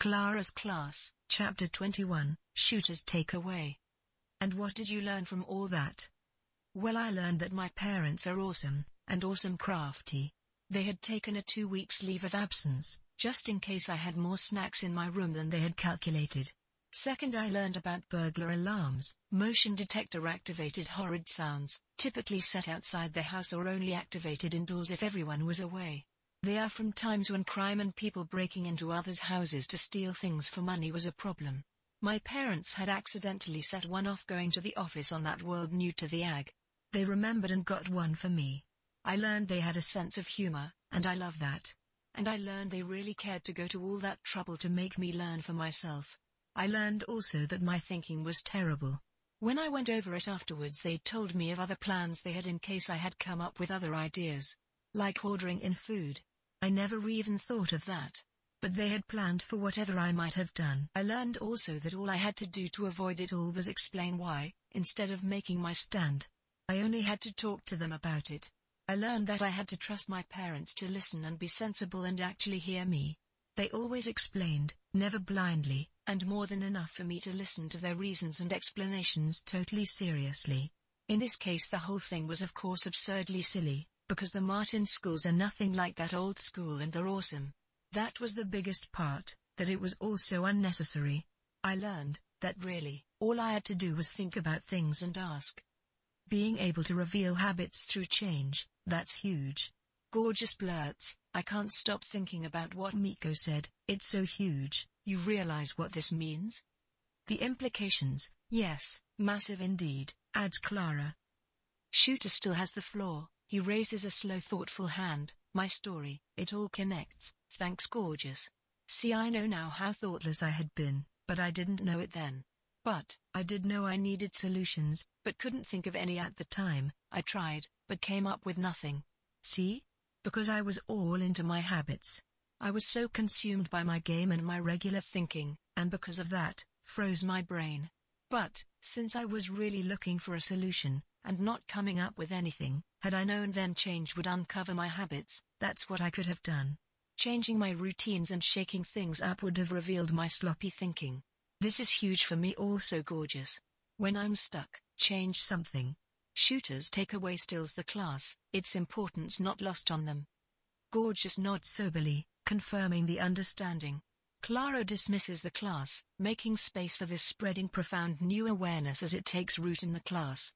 Clara's Class, Chapter 21, Shooter's Takeaway. And what did you learn from all that? Well I learned that my parents are awesome, and awesome crafty. They had taken a two weeks leave of absence, just in case I had more snacks in my room than they had calculated. Second I learned about burglar alarms, motion detector activated horrid sounds, typically set outside the house or only activated indoors if everyone was away. They are from times when crime and people breaking into others' houses to steal things for money was a problem. My parents had accidentally set one off going to the office on that world new to the ag. They remembered and got one for me. I learned they had a sense of humor, and I love that. And I learned they really cared to go to all that trouble to make me learn for myself. I learned also that my thinking was terrible. When I went over it afterwards they told me of other plans they had in case I had come up with other ideas. Like ordering in food. I never even thought of that. But they had planned for whatever I might have done. I learned also that all I had to do to avoid it all was explain why, instead of making my stand. I only had to talk to them about it. I learned that I had to trust my parents to listen and be sensible and actually hear me. They always explained, never blindly, and more than enough for me to listen to their reasons and explanations totally seriously. In this case the whole thing was of course absurdly silly, because the Martin schools are nothing like that old school and they're awesome. That was the biggest part, that it was all so unnecessary. I learned, that really, all I had to do was think about things and ask. Being able to reveal habits through change, that's huge. Gorgeous blurts, I can't stop thinking about what Miko said, it's so huge, you realize what this means? The implications, yes, massive indeed, adds Clara. Shooter still has the floor, he raises a slow thoughtful hand, my story, it all connects, thanks gorgeous. See I know now how thoughtless I had been, but I didn't know it then. But, I did know I needed solutions, but couldn't think of any at the time, I tried, but came up with nothing. See? Because I was all into my habits. I was so consumed by my game and my regular thinking, and because of that, froze my brain. But, since I was really looking for a solution, and not coming up with anything, had I known then change would uncover my habits, that's what I could have done. Changing my routines and shaking things up would have revealed my sloppy thinking. This is huge for me also gorgeous. When I'm stuck, change something. Shooters take away stills the class, its importance not lost on them. Gorgeous nods soberly, confirming the understanding. Clara dismisses the class, making space for this spreading profound new awareness as it takes root in the class.